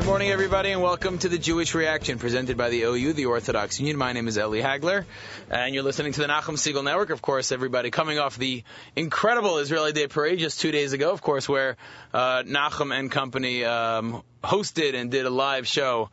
Good morning, everybody, and welcome to the Jewish Reaction presented by the OU, the Orthodox Union. My name is Eli Hagler, and you're listening to the Nachum Segal Network. Of course, everybody coming off the incredible Israeli Day Parade just two days ago, of course, where uh, Nachum and company um, hosted and did a live show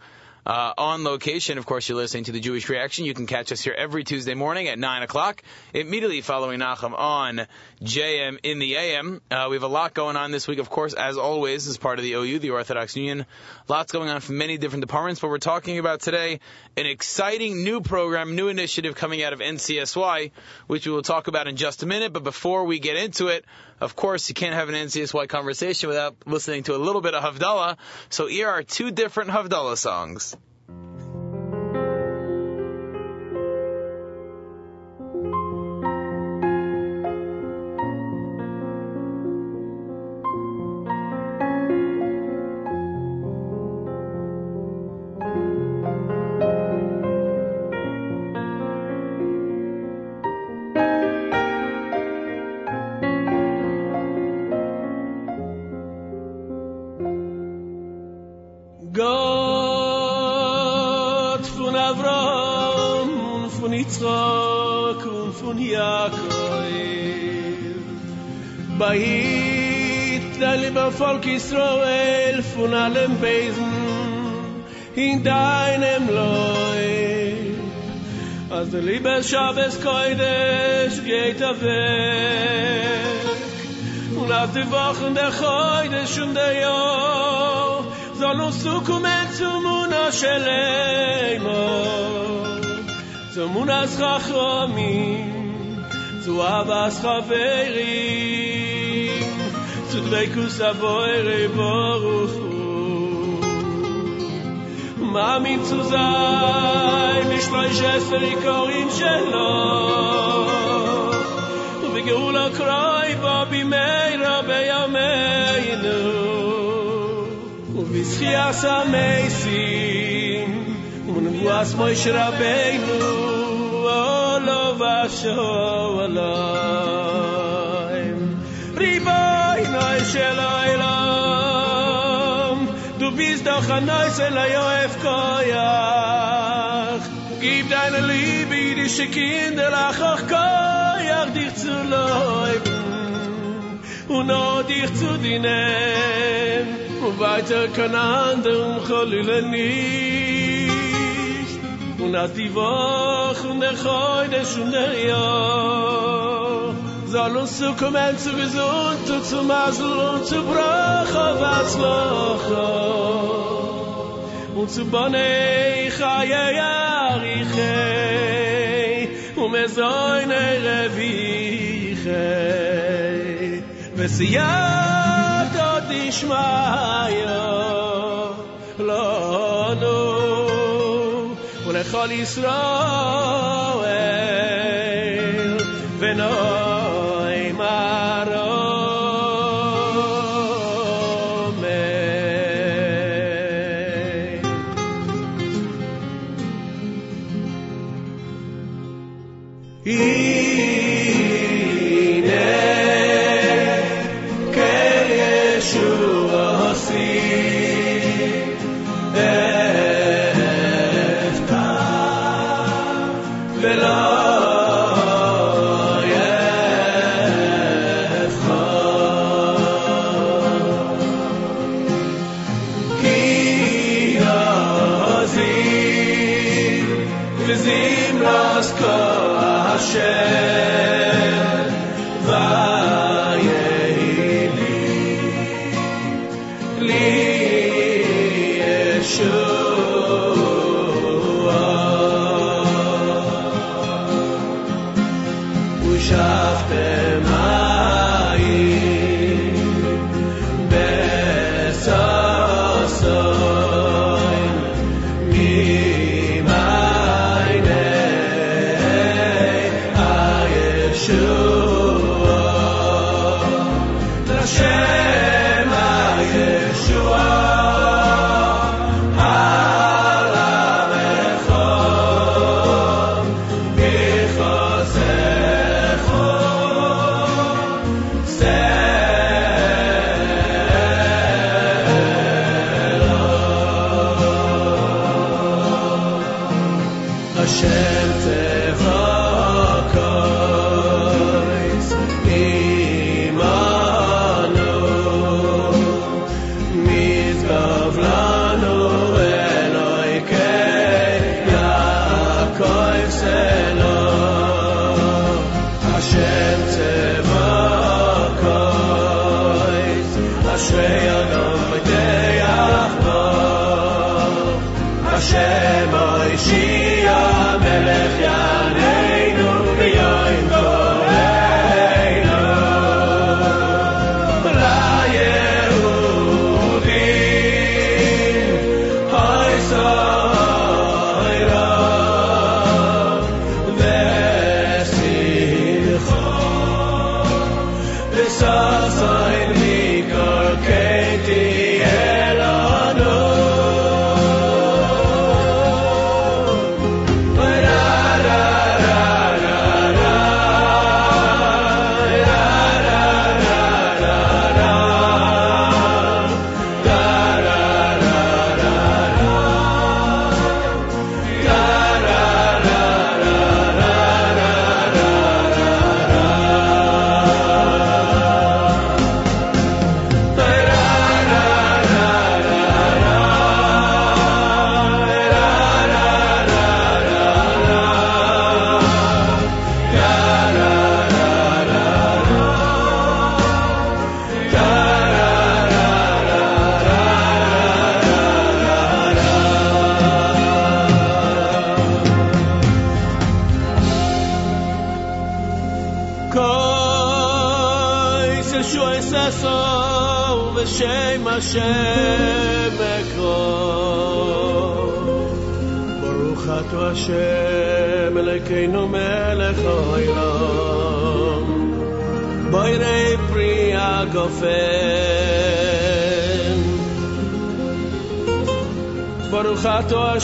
uh, on location. Of course, you're listening to the Jewish Reaction. You can catch us here every Tuesday morning at 9 o'clock, immediately following Nachum on JM in the AM. Uh, we have a lot going on this week, of course, as always, as part of the OU, the Orthodox Union. Lots going on from many different departments, but we're talking about today an exciting new program, new initiative coming out of NCSY, which we will talk about in just a minute. But before we get into it, of course, you can't have an NCSY conversation without listening to a little bit of Havdalah. So here are two different Havdalah songs. Volk Israel von allem Wesen in deinem Leib. Als der liebe Shabbos Kodesh geht er weg. Und als die Wochen der Kodesh und der Jahr soll uns zukommen zum Muna Shelemo zum Muna Schachomim zu Abbas Chaverim zu dreikus a boere boruch mami zu sei mi schweige für die korin gelo du wie kray a kroi babi mei rabe ja mei u wie sie a un vas moy moi schrabe nu o של העולם. du bist doch ein neues Eloef Koyach Gib deine Liebe, jüdische Kinder, lach auch Koyach, dich zu leuben und nur dich zu dienen und weiter kein anderem Cholile und als die der und der soll uns zu kommen zu gesund zu zu masel und zu brach auf das loch und zu bonne ich ja ja ich um es ein revich bis ja tot ich lo ולכל ישראל. ונועד E Hashem Oishia Melech Yaneh خاطر آن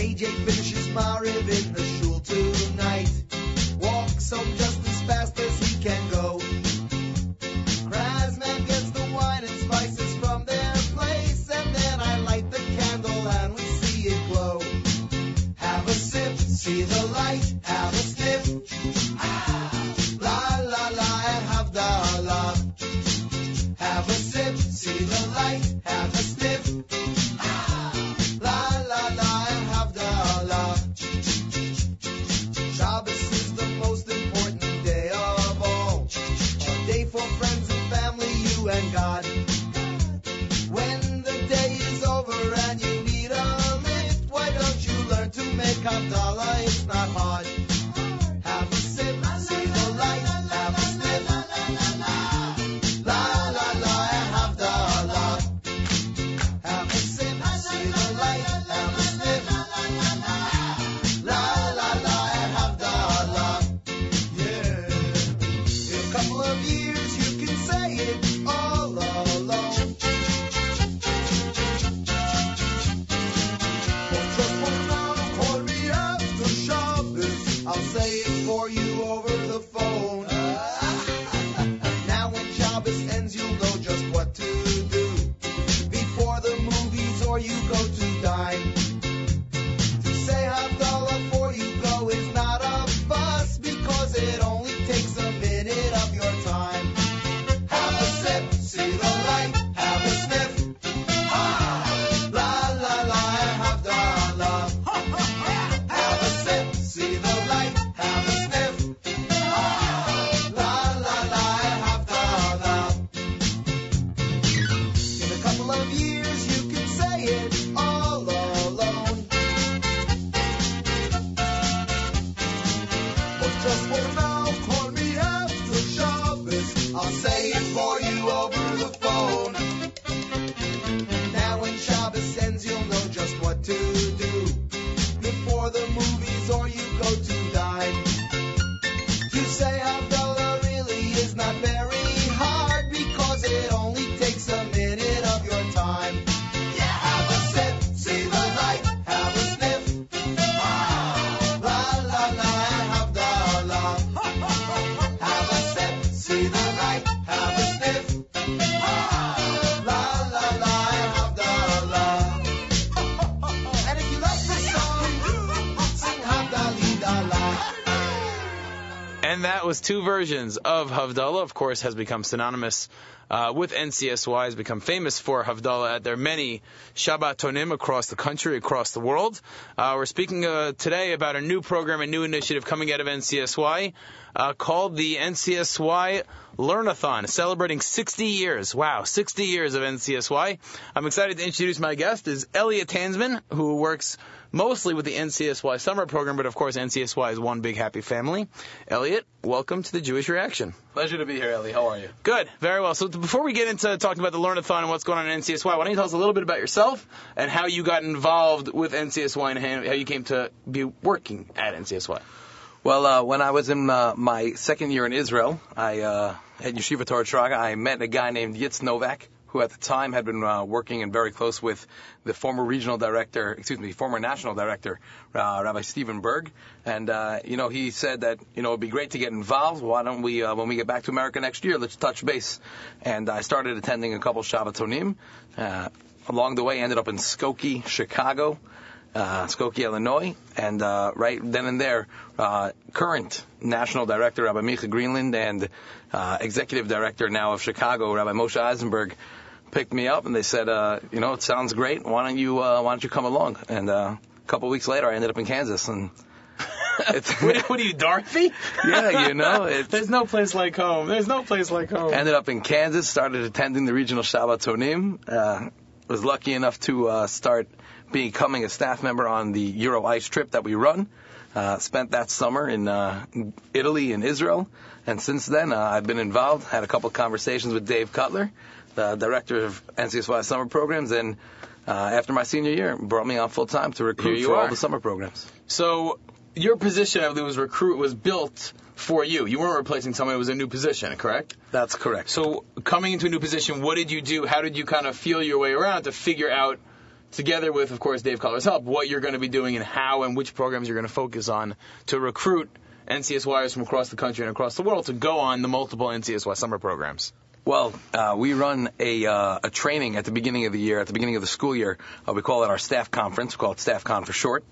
JJ finishes Mariv in the shul tonight. Walks just versions of Havdalah. Of course, has become synonymous uh, with NCSY, has become famous for Havdalah at their many Shabbatonim across the country, across the world. Uh, we're speaking uh, today about a new program, a new initiative coming out of NCSY uh, called the NCSY Learnathon, celebrating 60 years. Wow, 60 years of NCSY. I'm excited to introduce my guest is Elliot Tanzman, who works mostly with the NCSY summer program, but of course NCSY is one big happy family. Elliot, welcome to the Jewish Reaction. Pleasure to be here, Ellie. How are you? Good, very well. So before we get into talking about the Learnathon and what's going on in NCSY, why don't you tell us a little bit about yourself and how you got involved with NCSY and how how you came to be working at NCSY? Well, uh, when I was in uh, my second year in Israel, I uh, at Yeshiva Torah Shraga, I met a guy named Yitz Novak, who at the time had been uh, working and very close with the former regional director, excuse me, former national director, uh, Rabbi Steven Burg. And, uh, you know, he said that, you know, it'd be great to get involved. Why don't we, uh, when we get back to America next year, let's touch base. And I started attending a couple Shabbatonim. Uh, along the way, ended up in Skokie, Chicago uh, Skokie, Illinois, and uh, right then and there, uh, current national director Rabbi Micha Greenland and uh, executive director now of Chicago, Rabbi Moshe Eisenberg, picked me up and they said, uh, you know, it sounds great. Why don't you uh, Why don't you come along? And uh, a couple weeks later, I ended up in Kansas, and it's what, what are you, Dorothy? yeah, you know, it's There's no place like home. There's no place like home. ended up in Kansas, started attending the regional Shabbatonim. Uh, was lucky enough to uh, start becoming a staff member on the Euro Ice trip that we run. Uh, spent that summer in uh, Italy and Israel, and since then uh, I've been involved. Had a couple of conversations with Dave Cutler, the director of NCSY summer programs, and uh, after my senior year, brought me on full time to recruit for all the summer programs. So your position, I believe, was recruit was built for you. You weren't replacing someone; it was a new position, correct? That's correct. So coming into a new position, what did you do? How did you kind of feel your way around to figure out together with, of course, Dave Cutler's help, what you're going to be doing and how and which programs you're going to focus on to recruit NCSYers from across the country and across the world to go on the multiple NCSY summer programs. Well, uh, we run a uh, a training at the beginning of the year, at the beginning of the school year. Uh, we call it our staff conference. We call it Staff Con for short.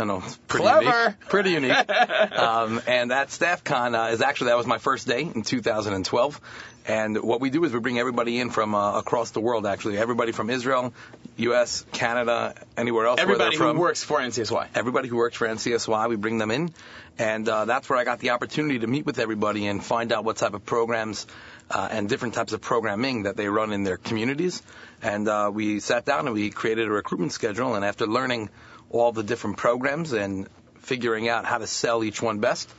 I know, it's pretty Clever. unique. Pretty unique. um, and that Staff Con uh, is actually that was my first day in 2012. And what we do is we bring everybody in from uh, across the world. Actually, everybody from Israel, U.S., Canada, anywhere else. Everybody who from. works for NCSY. everybody who works for NCSY, we bring them in, and uh, that's where I got the opportunity to meet with everybody and find out what type of programs uh, and different types of programming that they run in their communities. And uh, we sat down and we created a recruitment schedule. And after learning all the different programs and figuring out how to sell each one best,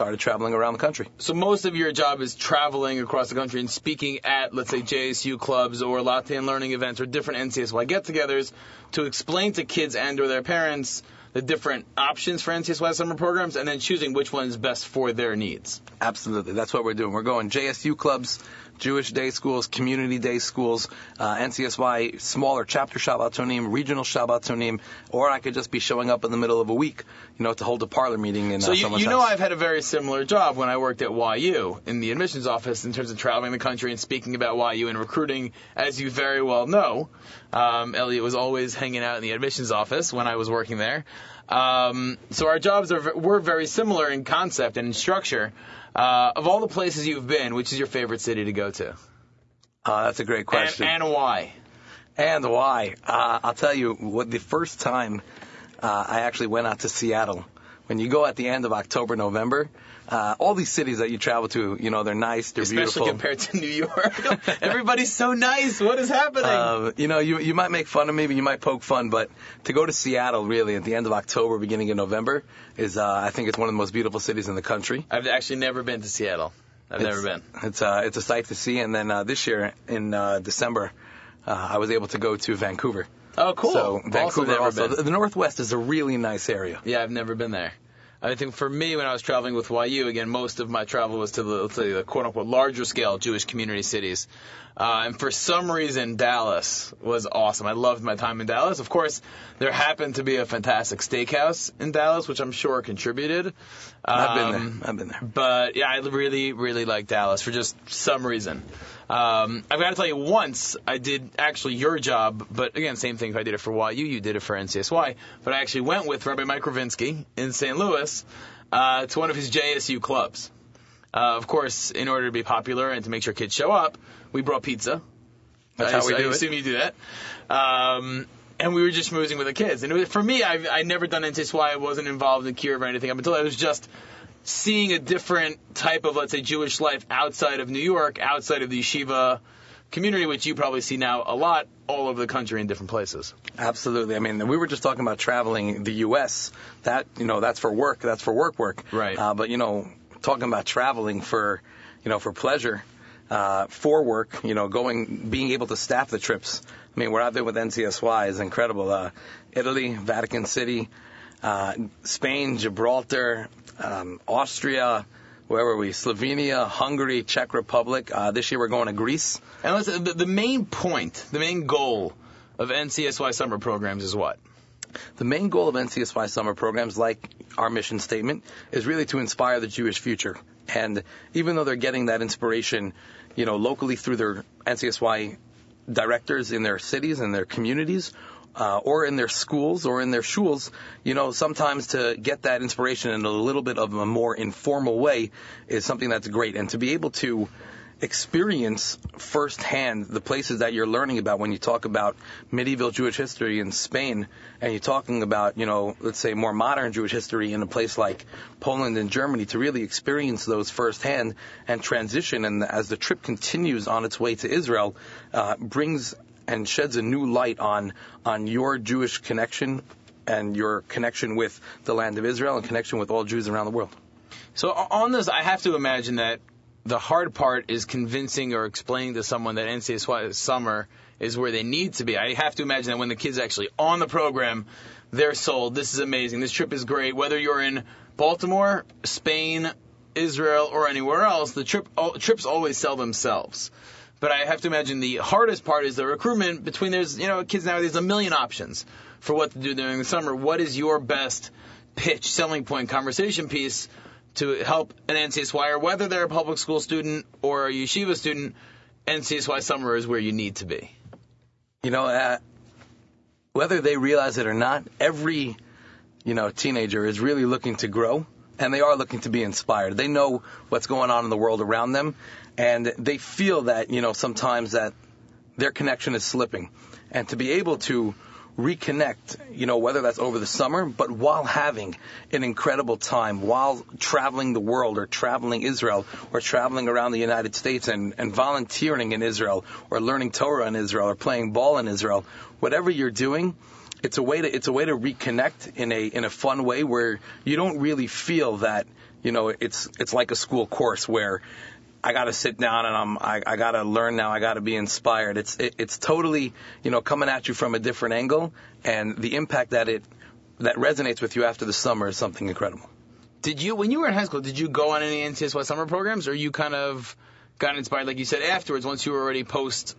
started traveling around the country. So most of your job is traveling across the country and speaking at, let's say, JSU clubs or Latin learning events or different NCSY get-togethers to explain to kids and or their parents the different options for NCSY summer programs and then choosing which one is best for their needs. Absolutely, that's what we're doing. We're going JSU clubs, Jewish day schools, community day schools, uh, NCSY smaller chapter Shabbatonim, regional Shabbatonim, or I could just be showing up in the middle of a week, you know, to hold a parlor meeting in So uh, you, you know house. I've had a very similar job when I worked at YU in the admissions office in terms of traveling the country and speaking about YU and recruiting, as you very well know. Um, Elliot was always hanging out in the admissions office when I was working there. Um, so our jobs are were very similar in concept and in structure. Uh, of all the places you've been, which is your favorite city to go to, Uh, that's a great and, question. and why? And why? Uh, I'll tell you, what the first time uh, I actually went out to Seattle, when you go at the end of October, November, uh, all these cities that you travel to, you know, they're nice, they're Especially beautiful. compared to New York, everybody's so nice. What is happening? Uh, you know, you you might make fun of me, but you might poke fun. But to go to Seattle, really, at the end of October, beginning of November, is uh, I think it's one of the most beautiful cities in the country. I've actually never been to Seattle. I've never been. It's uh, it's a sight to see. And then uh, this year in uh, December, uh, I was able to go to Vancouver. Oh, cool. So also Vancouver, also, the, the Northwest is a really nice area. Yeah, I've never been there. I think for me, when I was traveling with YU, again, most of my travel was to the, the quote unquote larger scale Jewish community cities. Uh, and for some reason, Dallas was awesome. I loved my time in Dallas. Of course, there happened to be a fantastic steakhouse in Dallas, which I'm sure contributed. I've been Um, there. I've been there. But yeah, I really, really like Dallas for just some reason. Um, I've got to tell you, once I did actually your job, but again, same thing. If I did it for YU, you did it for NCSY. But I actually went with Rabbi Mike Ravinsky in St. Louis uh, to one of his JSU clubs. Uh, of course, in order to be popular and to make sure kids show up, we brought pizza. That's I, how we I do it. I assume you do that. Um, and we were just schmoozing with the kids. And it was, for me, I've, I'd never done NCSY. I wasn't involved in Kiev or anything up until I was just seeing a different type of, let's say, Jewish life outside of New York, outside of the yeshiva community, which you probably see now a lot all over the country in different places. Absolutely. I mean, we were just talking about traveling the U.S. That you know, that's for work. That's for work, work. Right. Uh, but you know, talking about traveling for, you know, for pleasure, uh, for work. You know, going, being able to staff the trips. I mean, we're out there with NCSY is incredible. Uh, Italy, Vatican City, uh, Spain, Gibraltar, um, Austria. Where were we? Slovenia, Hungary, Czech Republic. Uh, this year we're going to Greece. And listen, the, the main point, the main goal of NCSY summer programs is what? The main goal of NCSY summer programs, like our mission statement, is really to inspire the Jewish future. And even though they're getting that inspiration, you know, locally through their NCSY directors in their cities and their communities, uh, or in their schools or in their shuls, you know, sometimes to get that inspiration in a little bit of a more informal way is something that's great. And to be able to experience firsthand the places that you're learning about when you talk about medieval Jewish history in Spain and you're talking about, you know, let's say more modern Jewish history in a place like Poland and Germany to really experience those firsthand and transition and as the trip continues on its way to Israel, uh, brings and sheds a new light on on your Jewish connection and your connection with the land of Israel and connection with all Jews around the world. So on this, I have to imagine that the hard part is convincing or explaining to someone that NCSY summer is where they need to be. I have to imagine that when the kid's actually on the program, they're sold. This is amazing. This trip is great. Whether you're in Baltimore, Spain, Israel, or anywhere else, the trip trips always sell themselves. But I have to imagine the hardest part is the recruitment between there's, you know, kids nowadays, There's a million options for what to do during the summer. What is your best pitch, selling point, conversation piece to help an NCSY or whether they're a public school student or a yeshiva student, NCSY summer is where you need to be. You know, uh, whether they realize it or not, every you know teenager is really looking to grow, and they are looking to be inspired. They know what's going on in the world around them, and they feel that you know sometimes that their connection is slipping, and to be able to reconnect, you know, whether that's over the summer, but while having an incredible time, while traveling the world or traveling Israel or traveling around the United States and, and volunteering in Israel or learning Torah in Israel or playing ball in Israel, whatever you're doing, it's a way to it's a way to reconnect in a in a fun way where you don't really feel that you know it's it's like a school course where I got to sit down and I'm I, I got to learn now. I got to be inspired. It's it, it's totally you know coming at you from a different angle, and the impact that it that resonates with you after the summer is something incredible. Did you, when you were in high school, did you go on any NCSY summer programs, or you kind of got inspired, like you said, afterwards, once you were already post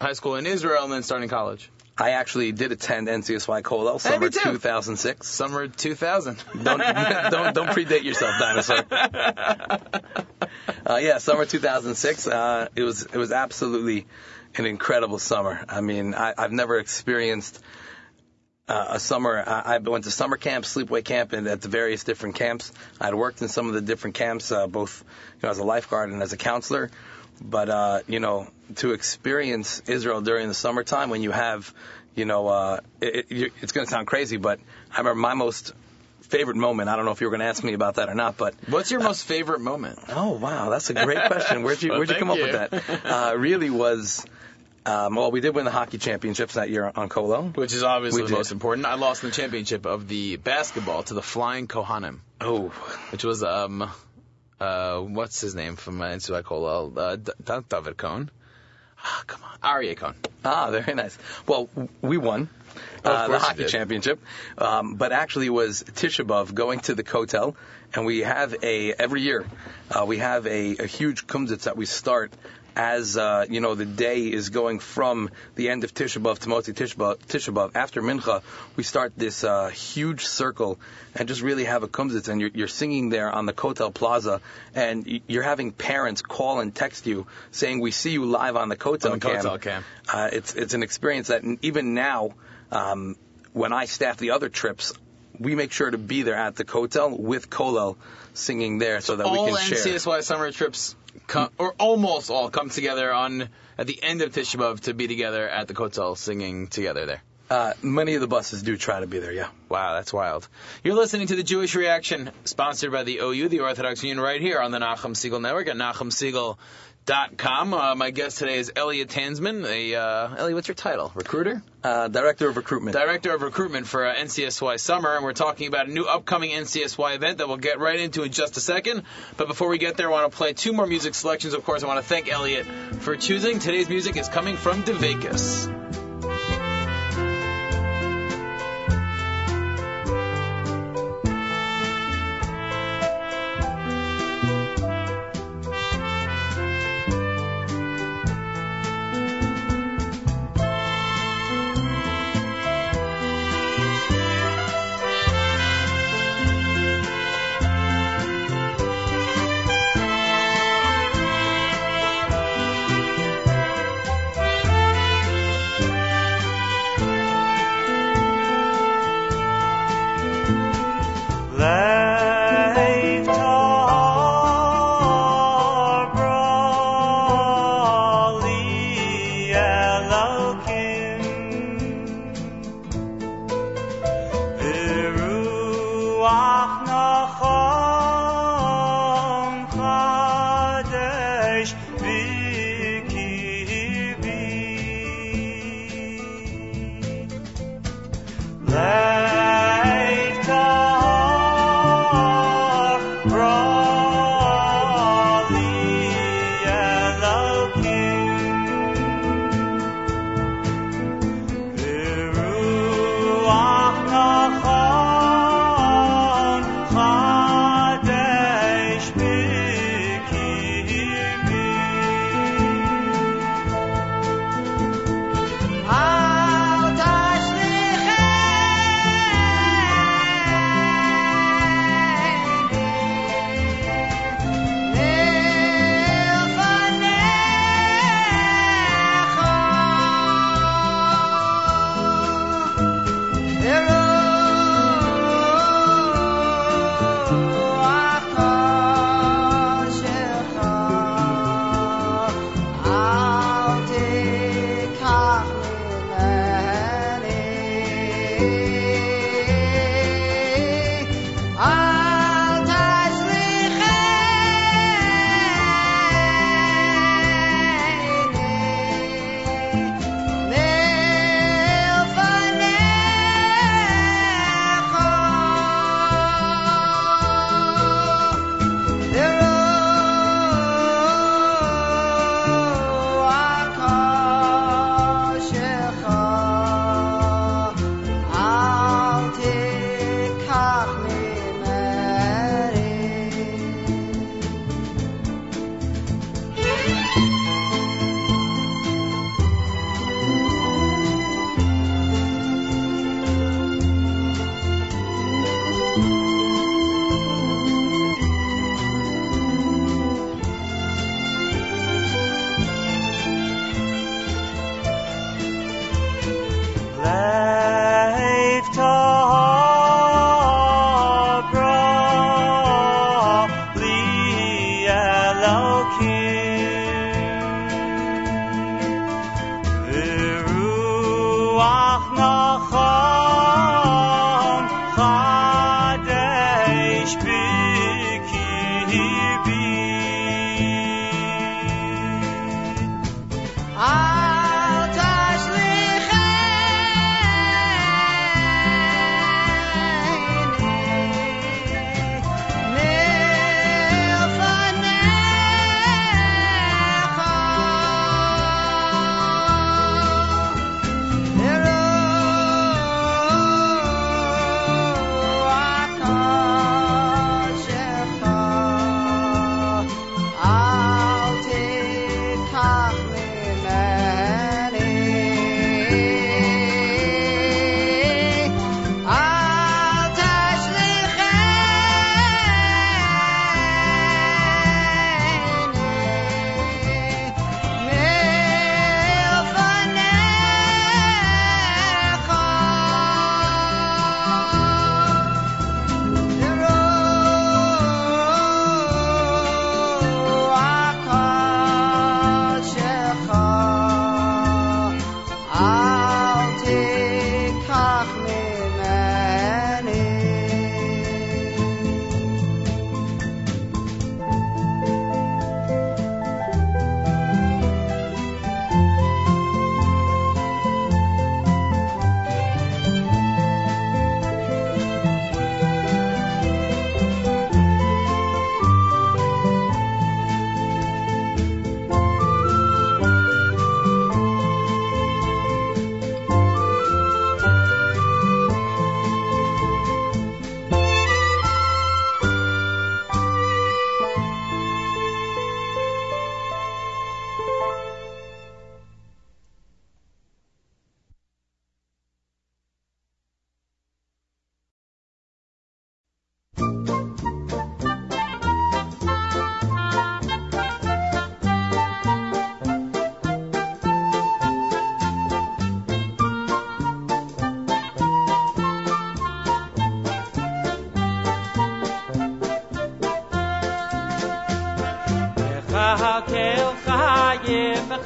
high school in Israel and then starting college? I actually did attend NCSY Hey, summer too. 2006. Summer 2000. Don't don't don't predate yourself, dinosaur. Uh, yeah, summer 2006. Uh, it was it was absolutely an incredible summer. I mean, I, I've never experienced uh, a summer. I, I went to summer camp, sleepaway camp, and at the various different camps. I'd worked in some of the different camps, uh, both you know as a lifeguard and as a counselor. But uh, you know, to experience Israel during the summertime when you have, you know, uh, it, it, it's going to sound crazy, but I remember my most favorite moment. I don't know if you were going to ask me about that or not, but What's your most favorite moment? Oh wow, that's a great question. Where'd you Well, Where'd you come up with that? Uh, really was. Um, well, we did win the hockey championships that year on Kollel. Which is obviously the most important. I lost in the championship of the basketball to the Flying Kohanim, Oh, which was um, uh, what's his name from uh, NCSY Kollel? Uh, David Cohn. Ah, come on, Aryeh Cohn. ah, very nice. Well, we won uh, the hockey championship, um, but actually it was Tisha B'av going to the Kotel, and we have a every year uh, we have a, a huge kumzitz that we start. As uh, you know, the day is going from the end of Tisha B'av to Motzi Tisha B'av. Tisha After Mincha, we start this uh, huge circle and just really have a kumzitz, and you're, you're singing there on the Kotel Plaza, and you're having parents call and text you saying, "We see you live on the Kotel On the Kotel cam. uh, it's it's an experience that even now, um, when I staff the other trips, we make sure to be there at the Kotel with Kolel singing there so that all we can share. All NCSY summer trips come, or almost all come together on at the end of Tisha B'av to be together at the Kotel singing together there. Uh, many of the buses do try to be there. Yeah. Wow, that's wild. You're listening to the Jewish Reaction, sponsored by the OU, the Orthodox Union, right here on the Nachum Segal Network at NachumSegal.com. Uh, my guest today is Elliot Tanzman. A, uh, Elliot, what's your title? Recruiter? Uh, Director of Recruitment. Director of Recruitment for uh, NCSY Summer, and we're talking about a new upcoming NCSY event that we'll get right into in just a second. But before we get there, I want to play two more music selections. Of course, I want to thank Elliot for choosing. Today's music is coming from DeVecus. Oh, mi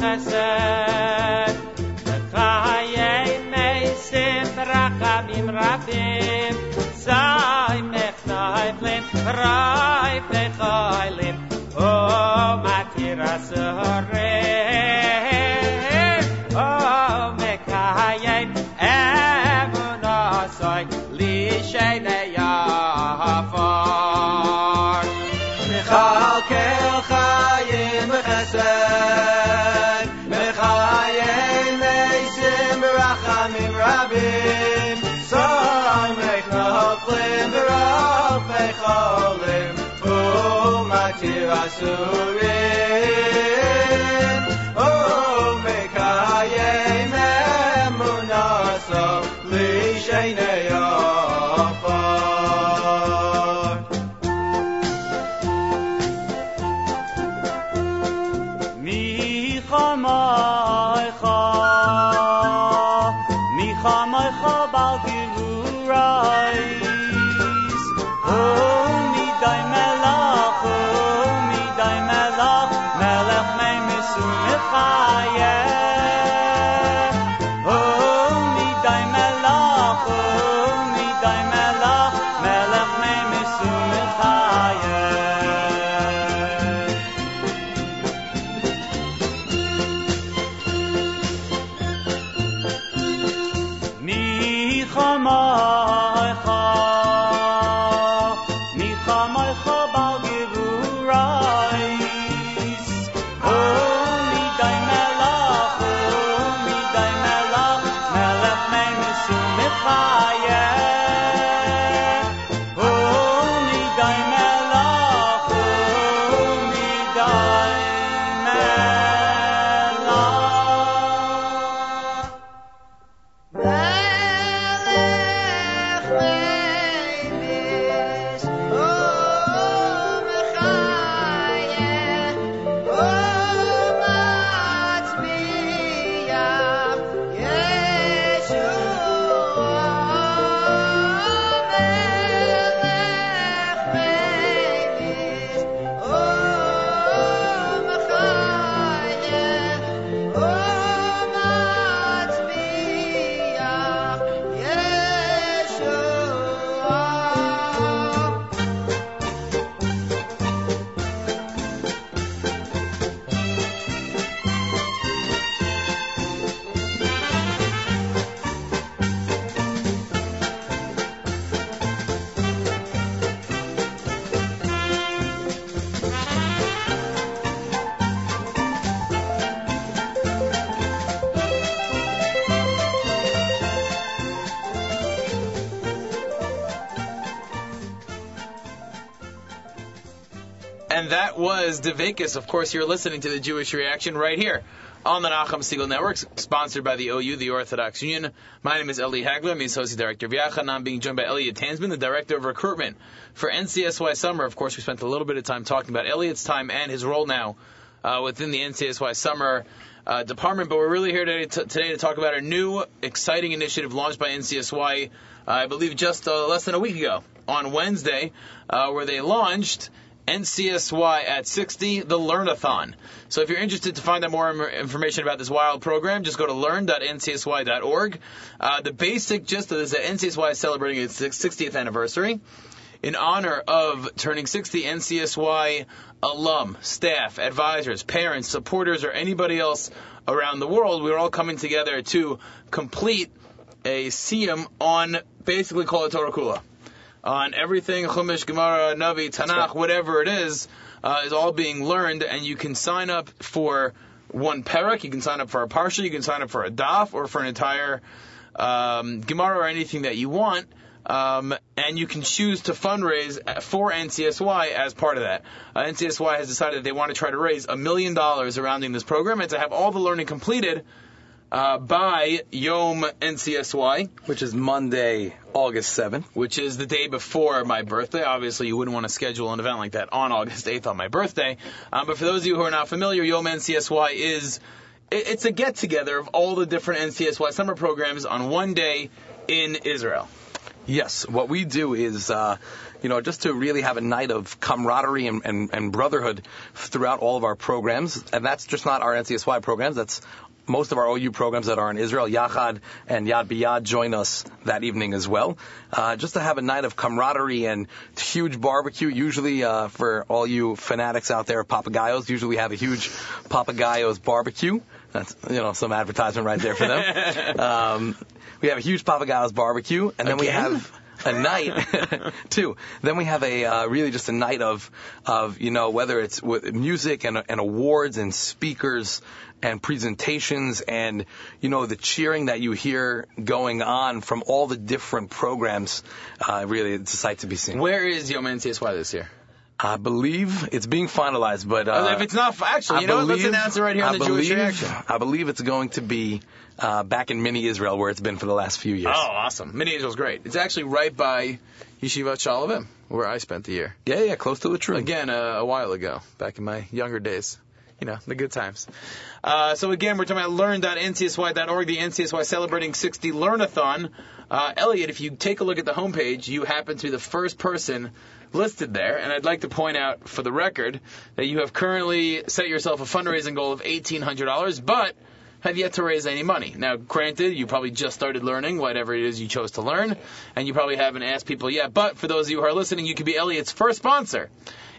dai Atirasure. Was Of course, you're listening to the Jewish Reaction right here on the Nachum Segal Network, sponsored by the OU, the Orthodox Union. My name is Eli Hagler. I'm the Associate Director of Yachad, and I'm being joined by Elliot Tanzman, the Director of Recruitment for NCSY Summer. Of course, we spent a little bit of time talking about Elliot's time and his role now uh, within the NCSY Summer uh, department, but we're really here today to, today to talk about a new, exciting initiative launched by NCSY, uh, I believe just uh, less than a week ago on Wednesday, uh, where they launched NCSY at 60, the Learnathon. So if you're interested to find out more information about this wild program, just go to learn.ncsy.org. Uh, the basic gist of this is that NCSY is celebrating its 60th anniversary. In honor of turning 60, NCSY alum, staff, advisors, parents, supporters, or anybody else around the world, we're all coming together to complete a siyum on basically Kol Torah Kula on everything Chumash, Gemara, Navi, Tanakh, whatever it is, uh, is all being learned, and you can sign up for one parak, you can sign up for a parsha, you can sign up for a daf, or for an entire um, Gemara or anything that you want. Um, and you can choose to fundraise for NCSY as part of that. Uh, NCSY has decided that they want to try to raise a million dollars surrounding this program and to have all the learning completed uh, by Yom NCSY, Which is Monday, August 7th. which is the day before my birthday. Obviously, you wouldn't want to schedule an event like that on August 8th on my birthday. Um, but for those of you who are not familiar, Yom NCSY is it- it's a get together of all the different NCSY summer programs on one day in Israel. Yes, what we do is, uh, you know, just to really have a night of camaraderie and, and, and brotherhood throughout all of our programs. And that's just not our NCSY programs. That's most of our OU programs that are in Israel. Yachad and Yad B'Yad join us that evening as well. Uh, just to have a night of camaraderie and huge barbecue. Usually, uh, for all you fanatics out there, Papagayos, usually we have a huge Papagayos barbecue. That's, you know, some advertisement right there for them. um, we have a huge Papagayos barbecue, and then we have a night too. Then we have a uh, really just a night of of you know whether it's with music and and awards and speakers and presentations and you know the cheering that you hear going on from all the different programs. Uh, really, it's a sight to be seen. Where is Yom NCSY this year? I believe it's being finalized, but uh, if it's not, actually, I know what? Let's believe- announce it right here on I the Jewish believe- Reaction. I believe it's going to be uh, back in mini Israel where it's been for the last few years. Oh, awesome. Mini Israel's great. It's actually right by Yeshivat Shaalvim, where I spent the year. Yeah, yeah, close to the truth. Again, uh, a while ago, back in my younger days. You know, the good times. Uh, so again, we're talking about learn.ncsy.org, the NCSY Celebrating 60 Learnathon. Uh, Elliot, if you take a look at the homepage, you happen to be the first person listed there, and I'd like to point out for the record that you have currently set yourself a fundraising goal of $1,800, but have yet to raise any money. Now, granted, you probably just started learning whatever it is you chose to learn, and you probably haven't asked people yet, but for those of you who are listening, you could be Elliot's first sponsor.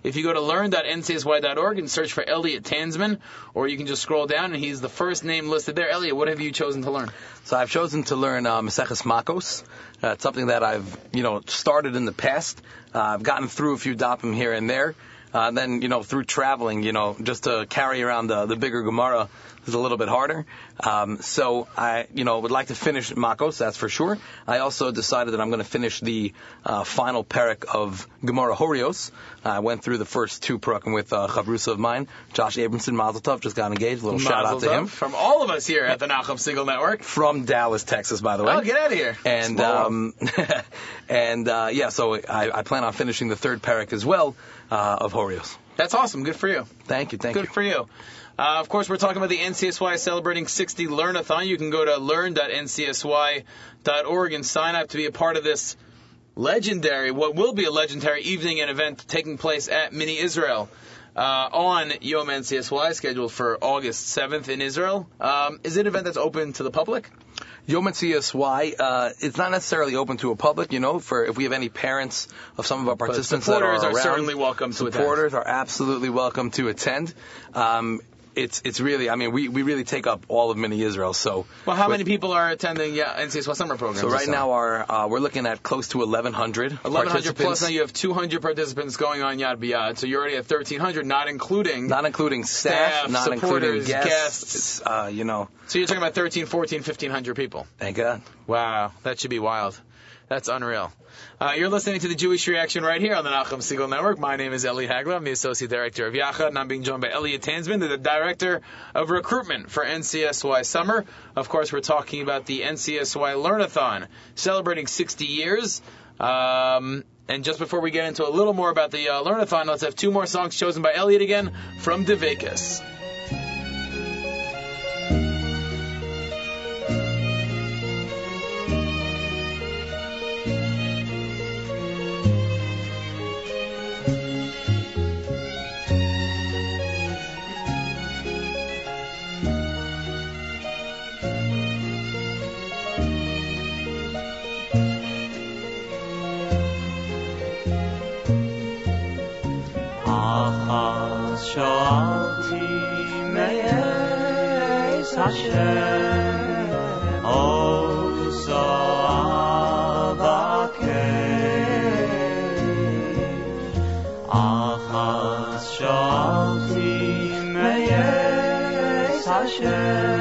If you go to learn.ncsy.org and search for Elliot Tanzman, or you can just scroll down and he's the first name listed there. Elliot, what have you chosen to learn? So I've chosen to learn uh, Maseches Makos. Uh, it's something that I've, you know, started in the past. Uh, I've gotten through a few dapim here and there. Uh, then, you know, through traveling, you know, just to carry around the, the bigger Gemara is a little bit harder. Um, so I, you know, would like to finish Makos, that's for sure. I also decided that I'm going to finish the uh, final parak of Gemara Horios. I went through the first two parakim with uh, Chavrusa of mine, Josh Abramson, Mazel Tov, just got engaged. A little shout out to him. From all of us here at the Nachum Segal Network. From Dallas, Texas, by the way. Oh, get out of here. And um, and uh, yeah, so I, I plan on finishing the third parak as well uh, of Horios. That's awesome. Good for you. Thank you, thank Good you. for you. Uh, of course, we're talking about the NCSY celebrating 60 Learnathon. You can go to learn.ncsy.org and sign up to be a part of this legendary, what will be a legendary evening and event taking place at Mini Israel. Uh, on Yom NCSY, scheduled for August 7th in Israel. Um, is it an event that's open to the public? Yom CSY, uh, it's not necessarily open to a public, you know, for if we have any parents of some of our participants that supporters are, are around, certainly welcome to attend. Supporters are absolutely welcome to attend. Um, it's it's really, I mean, we, we really take up all of mini Israel. So Well, how with- many people are attending yeah, NCSY summer programs? So right now, our uh, we're looking at close to 1,100 1100 plus now you have 200 participants going on Yad B'Yad, so you're already at 1300, not including. not including staff, Staff, not including guests. guests. Uh, you know, so you're talking about 13, 14, 1500 people. thank God. Wow, that should be wild. That's unreal. Uh, you're listening to the Jewish Reaction right here on the Nachum Segal Network. My name is Eli Hagler. I'm the Associate Director of Yachad, and I'm being joined by Elliot Tanzman, the Director of Recruitment for NCSY Summer. Of course, we're talking about the NCSY Learnathon, celebrating 60 years. Um, and just before we get into a little more about the uh, Learnathon, let's have two more songs chosen by Elliot again from Devekas. Achaz shalti me'ez Hashem. Oso avakei Achaz shalti me'ez Hashem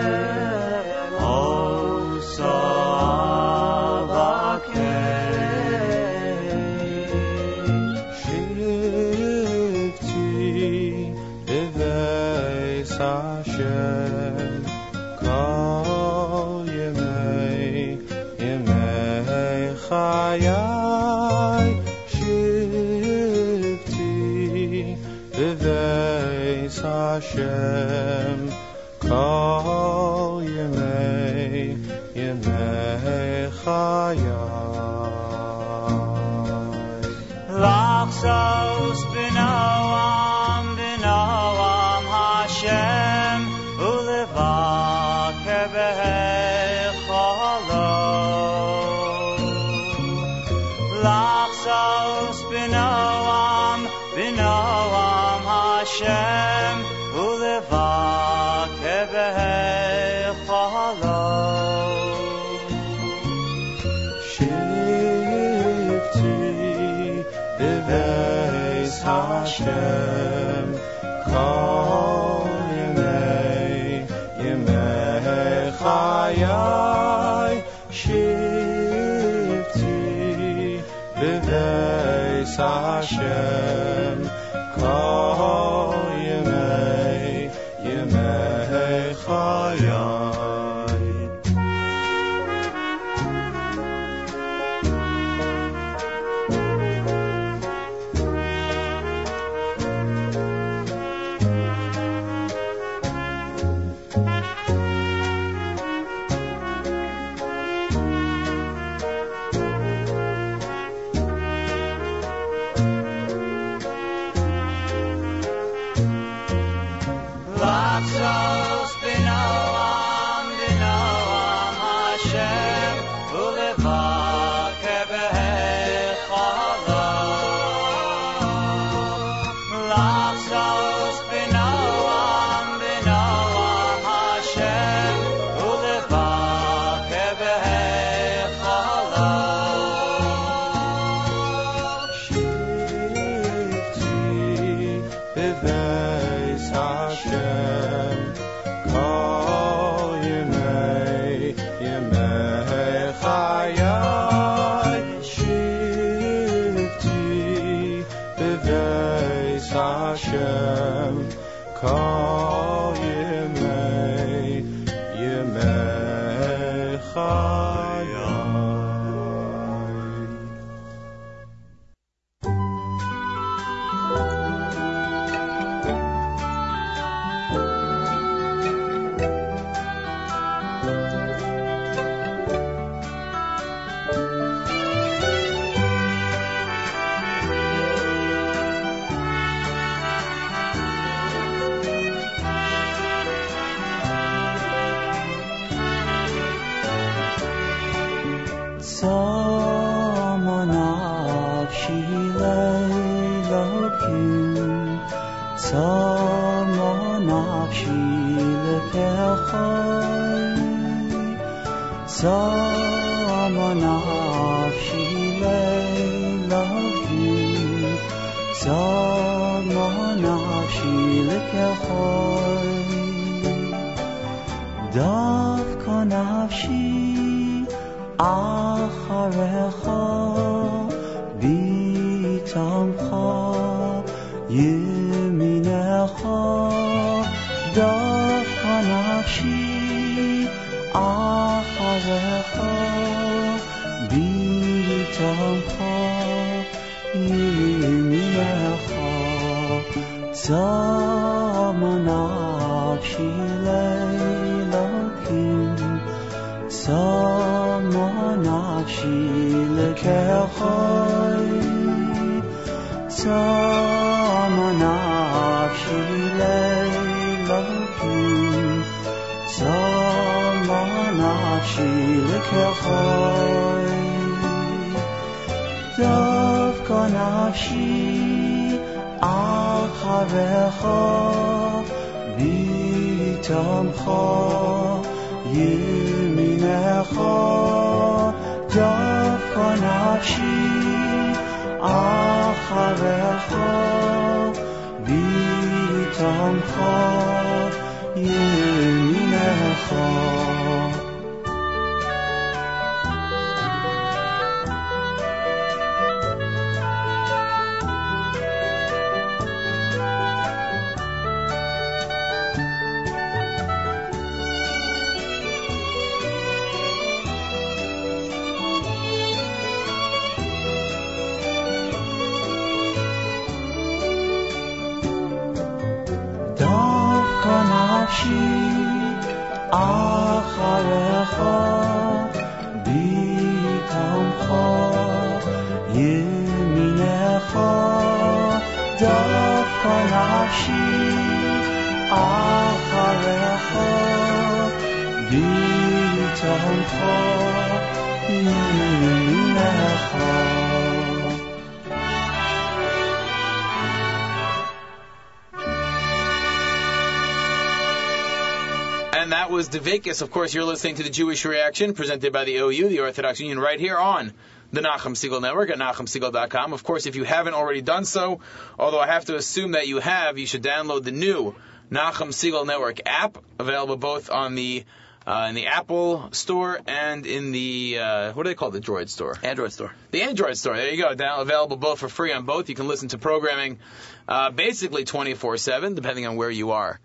سارنا نقشی لکه خوی سارنا نقشی لیلاکی سارنا نقشی لکه خوی دف کن نفشی آخر خوی خود جاب کناشی آخر خود بیتم خود یمین خود And that was Devikis. Of course, you're listening to the Jewish Reaction presented by the OU, the Orthodox Union, right here on the Nachum Segal Network at NachumSegal.com. Of course, if you haven't already done so, although I have to assume that you have, you should download the new Nachum Segal Network app, available both on the uh, in the Apple Store and in the uh, what do they call it? the Droid Store? Android store. The Android store. There you go. Down, available both for free on both. You can listen to programming uh, basically 24/7, depending on where you are.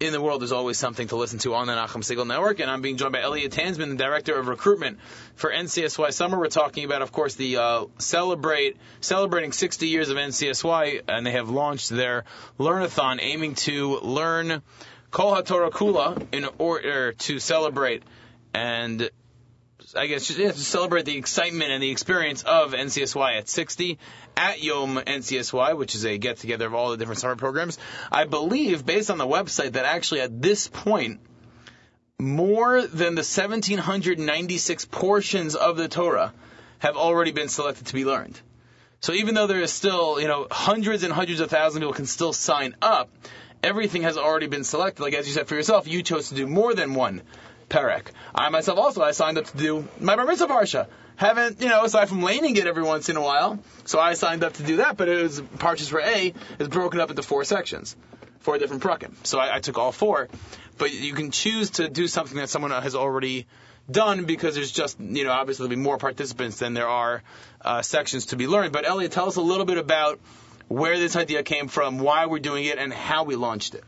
In the world, there's always something to listen to on the Nachum Segal Network, and I'm being joined by Elliot Tanzman, the director of recruitment for NCSY Summer. We're talking about, of course, the uh, celebrate celebrating 60 years of NCSY, and they have launched their Learnathon, aiming to learn Kol HaTorah Kula in order to celebrate and I guess to celebrate the excitement and the experience of NCSY at 60 at Yom NCSY, which is a get together of all the different summer programs. I believe, based on the website, that actually at this point, more than the 1796 portions of the Torah have already been selected to be learned. So even though there is still, you know, hundreds and hundreds of thousands of people can still sign up, everything has already been selected. Like as you said for yourself, you chose to do more than one Perek. I myself also, I signed up to do my Bar Mitzvah Parsha. Haven't, you know, aside from laning it every once in a while, so I signed up to do that, but it was, Parshas for A is broken up into four sections, four different prakim. So I, I took all four, but you can choose to do something that someone has already done because there's just, you know, obviously there'll be more participants than there are uh, sections to be learned. But Elliot, tell us a little bit about where this idea came from, why we're doing it, and how we launched it.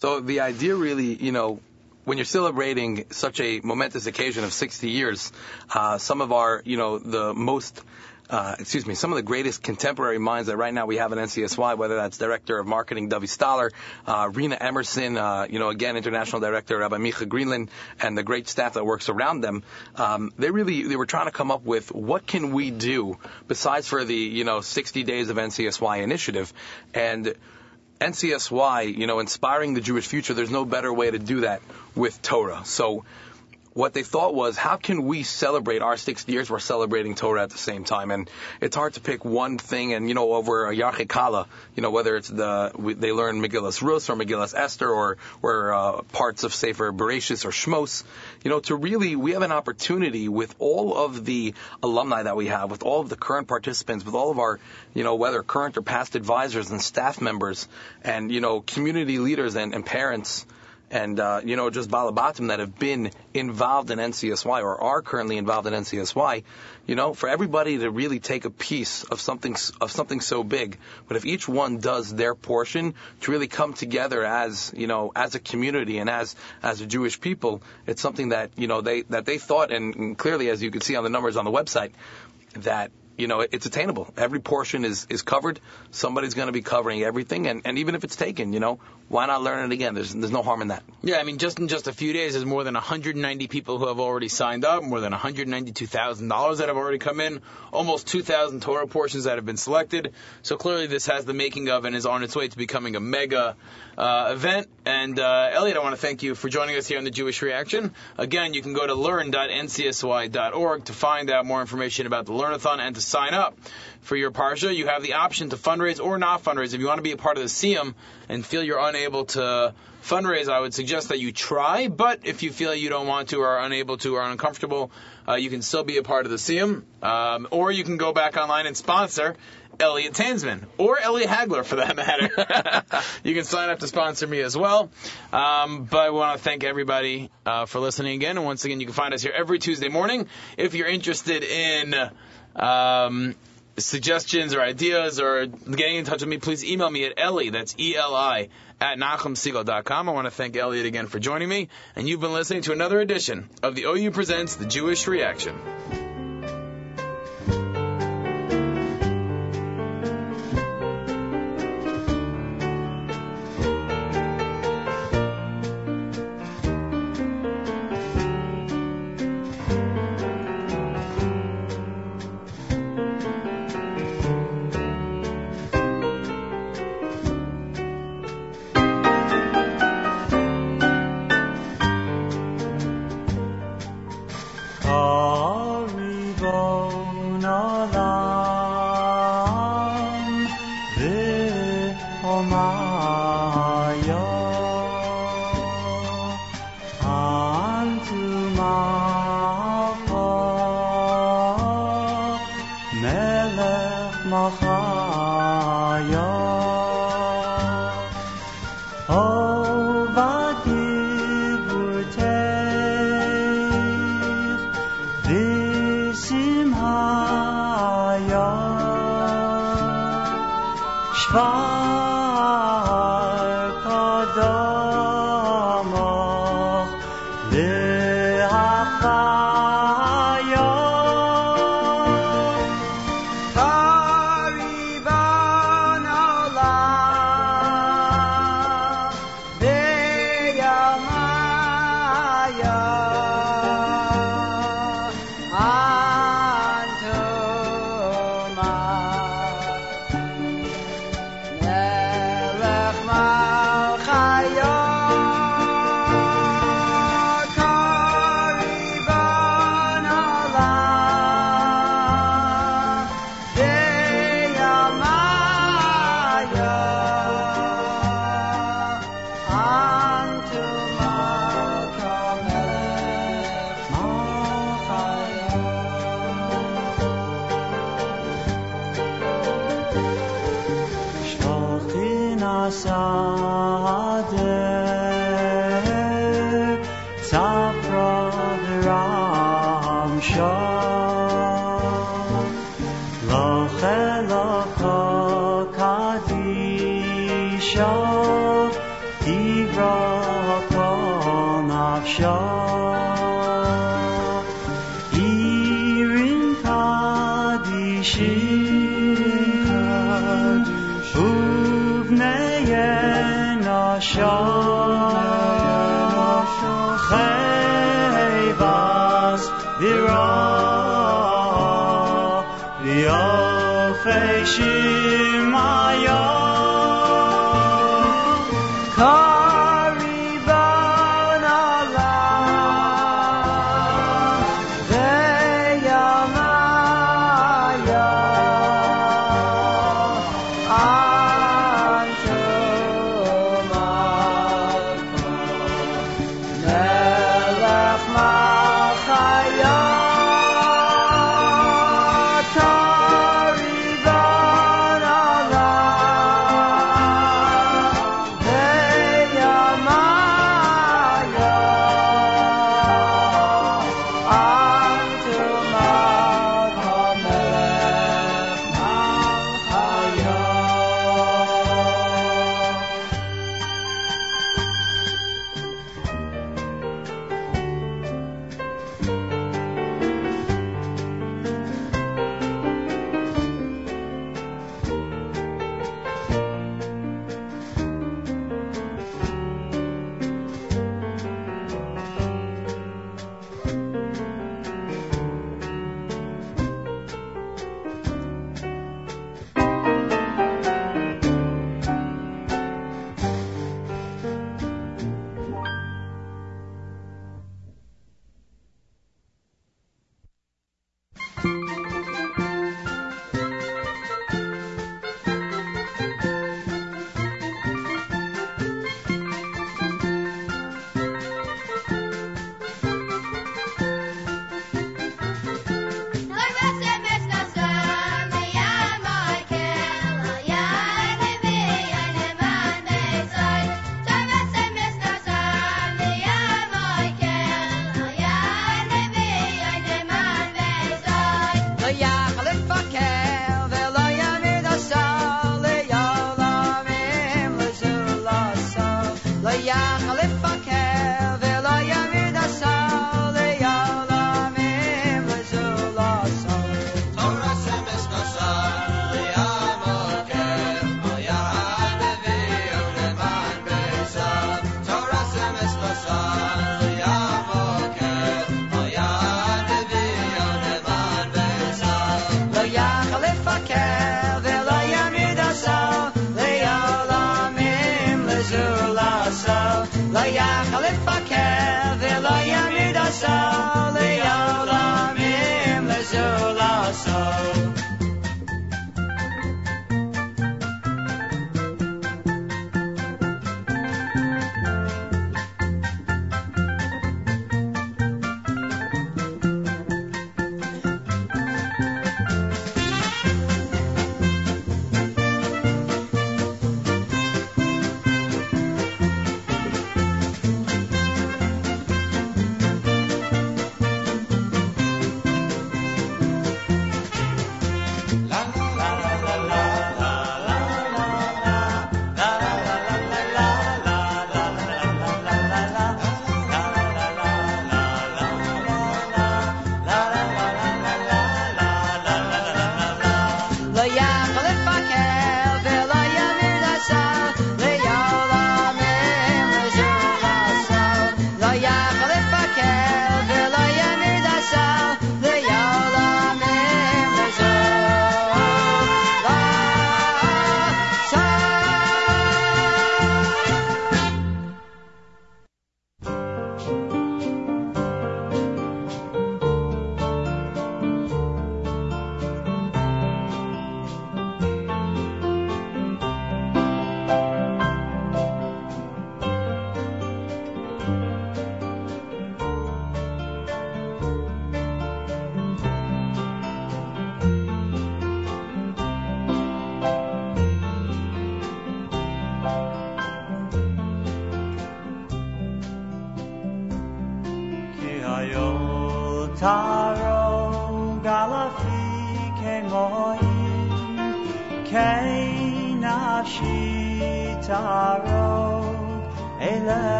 So the idea really, you know, when you're celebrating such a momentous occasion of 60 years, uh, some of our, you know, the most uh, excuse me, some of the greatest contemporary minds that right now we have at NCSY, whether that's Director of Marketing Dovey Stoller, uh, Rena Emerson, uh, you know, again, International Director Rabbi Micha Greenland, and the great staff that works around them, um, they really, they were trying to come up with what can we do besides for the, you know, 60 days of NCSY initiative. And NCSY, you know, inspiring the Jewish future, there's no better way to do that with Torah. So what they thought was, how can we celebrate our 60 years? We're celebrating Torah at the same time, and it's hard to pick one thing. And you know, over a Yarche Kala, you know, whether it's the they learn Megillas Rus or Megillas Esther or or uh, parts of Sefer Bereshis or Shmos, you know, to really we have an opportunity with all of the alumni that we have, with all of the current participants, with all of our, you know, whether current or past advisors and staff members, and you know, community leaders and, and parents and uh, you know just balabatim that have been involved in NCSY or are currently involved in NCSY, you know, for everybody to really take a piece of something of something so big, but if each one does their portion to really come together as you know as a community and as as a Jewish people, it's something that you know they that they thought and, and clearly as you can see on the numbers on the website that you know it's attainable. Every portion is is covered. Somebody's going to be covering everything, and and even if it's taken, you know, why not learn it again? There's there's no harm in that. Yeah, I mean, just in just a few days, there's more than 190 people who have already signed up, more than $192,000 that have already come in, almost 2,000 Torah portions that have been selected. So clearly, this has the making of and is on its way to becoming a mega uh, event. And uh, Elliot, I want to thank you for joining us here on the Jewish Reaction. Again, you can go to learn.ncsy.org to find out more information about the Learnathon and to sign up for your parsha. You have the option to fundraise or not fundraise. If you want to be a part of the siyum and feel you're unable to fundraise, I would suggest that you try. But if you feel you don't want to or are unable to or uncomfortable, uh, you can still be a part of the siyum. Um, or you can go back online and sponsor Elliot Tanzman or Elliot Hagler for that matter. you can sign up to sponsor me as well. Um, but I want to thank everybody uh, for listening again. And once again, you can find us here every Tuesday morning. If you're interested in um, suggestions or ideas or getting in touch with me, please email me at Ellie, that's E-L-I, at NachumSegal.com. I want to thank Elliot again for joining me. And you've been listening to another edition of the OU Presents The Jewish Reaction. my